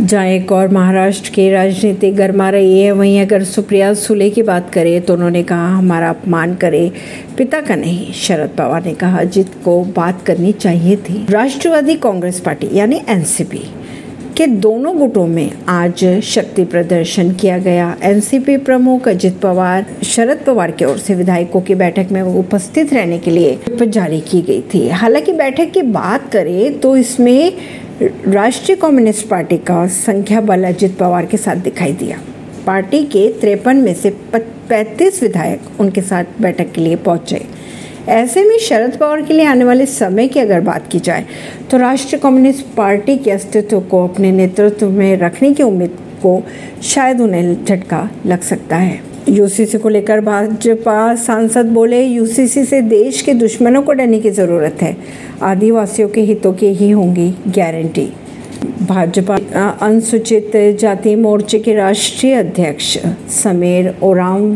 जहाँ एक और महाराष्ट्र की राजनीति गर्मा रही है, वहीं अगर सुप्रिया सुले की बात करें तो उन्होंने कहा, हमारा अपमान करे पिता का नहीं। शरद पवार ने कहा अजित को बात करनी चाहिए थी। राष्ट्रवादी कांग्रेस पार्टी यानी एनसीपी के दोनों गुटों में आज शक्ति प्रदर्शन किया गया। एनसीपी प्रमुख अजित पवार, शरद पवार की ओर से विधायकों की बैठक में उपस्थित रहने के लिए जारी की गई थी। हालाँकि बैठक की बात करें तो इसमें राष्ट्रीय कम्युनिस्ट पार्टी का संख्या बल अजित पवार के साथ दिखाई दिया। पार्टी के तिरपन में से पैंतीस विधायक उनके साथ बैठक के लिए पहुँचे। ऐसे में शरद पवार के लिए आने वाले समय की अगर बात की जाए तो राष्ट्रीय कम्युनिस्ट पार्टी के अस्तित्व को अपने नेतृत्व में रखने की उम्मीद को शायद उन्हें झटका लग सकता है। यूसीसी को लेकर भाजपा सांसद बोले, यूसीसी से देश के दुश्मनों को डरने की ज़रूरत है। आदिवासियों के हितों की ही होंगी गारंटी। भाजपा अनुसूचित जाति मोर्चे के राष्ट्रीय अध्यक्ष समीर ओराम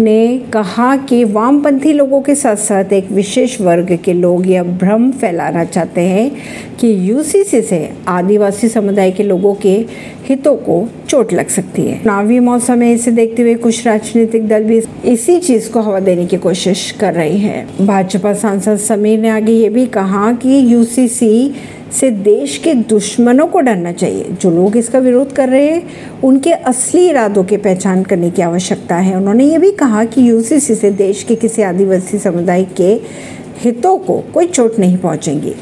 ने कहा कि वामपंथी लोगों के साथ साथ एक विशेष वर्ग के लोग यह भ्रम फैलाना चाहते हैं कि यूसीसी से आदिवासी समुदाय के लोगों के हितों को चोट लग सकती है। चुनावी मौसम में इसे देखते हुए कुछ राजनीतिक दल भी इसी चीज़ को हवा देने की कोशिश कर रही है। भाजपा सांसद समीर ने आगे ये भी कहा कि यूसीसी से देश के दुश्मनों को डरना चाहिए। जो लोग इसका विरोध कर रहे हैं, उनके असली इरादों की पहचान करने की आवश्यकता है। उन्होंने ये भी कहा कि यूसीसी से देश के किसी आदिवासी समुदाय के हितों को कोई चोट नहीं पहुंचेगी।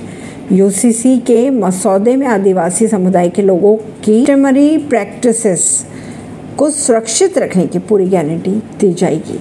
यूसीसी के मसौदे में आदिवासी समुदाय के लोगों की प्रैक्टिसेस को सुरक्षित रखने की पूरी गारंटी दी जाएगी।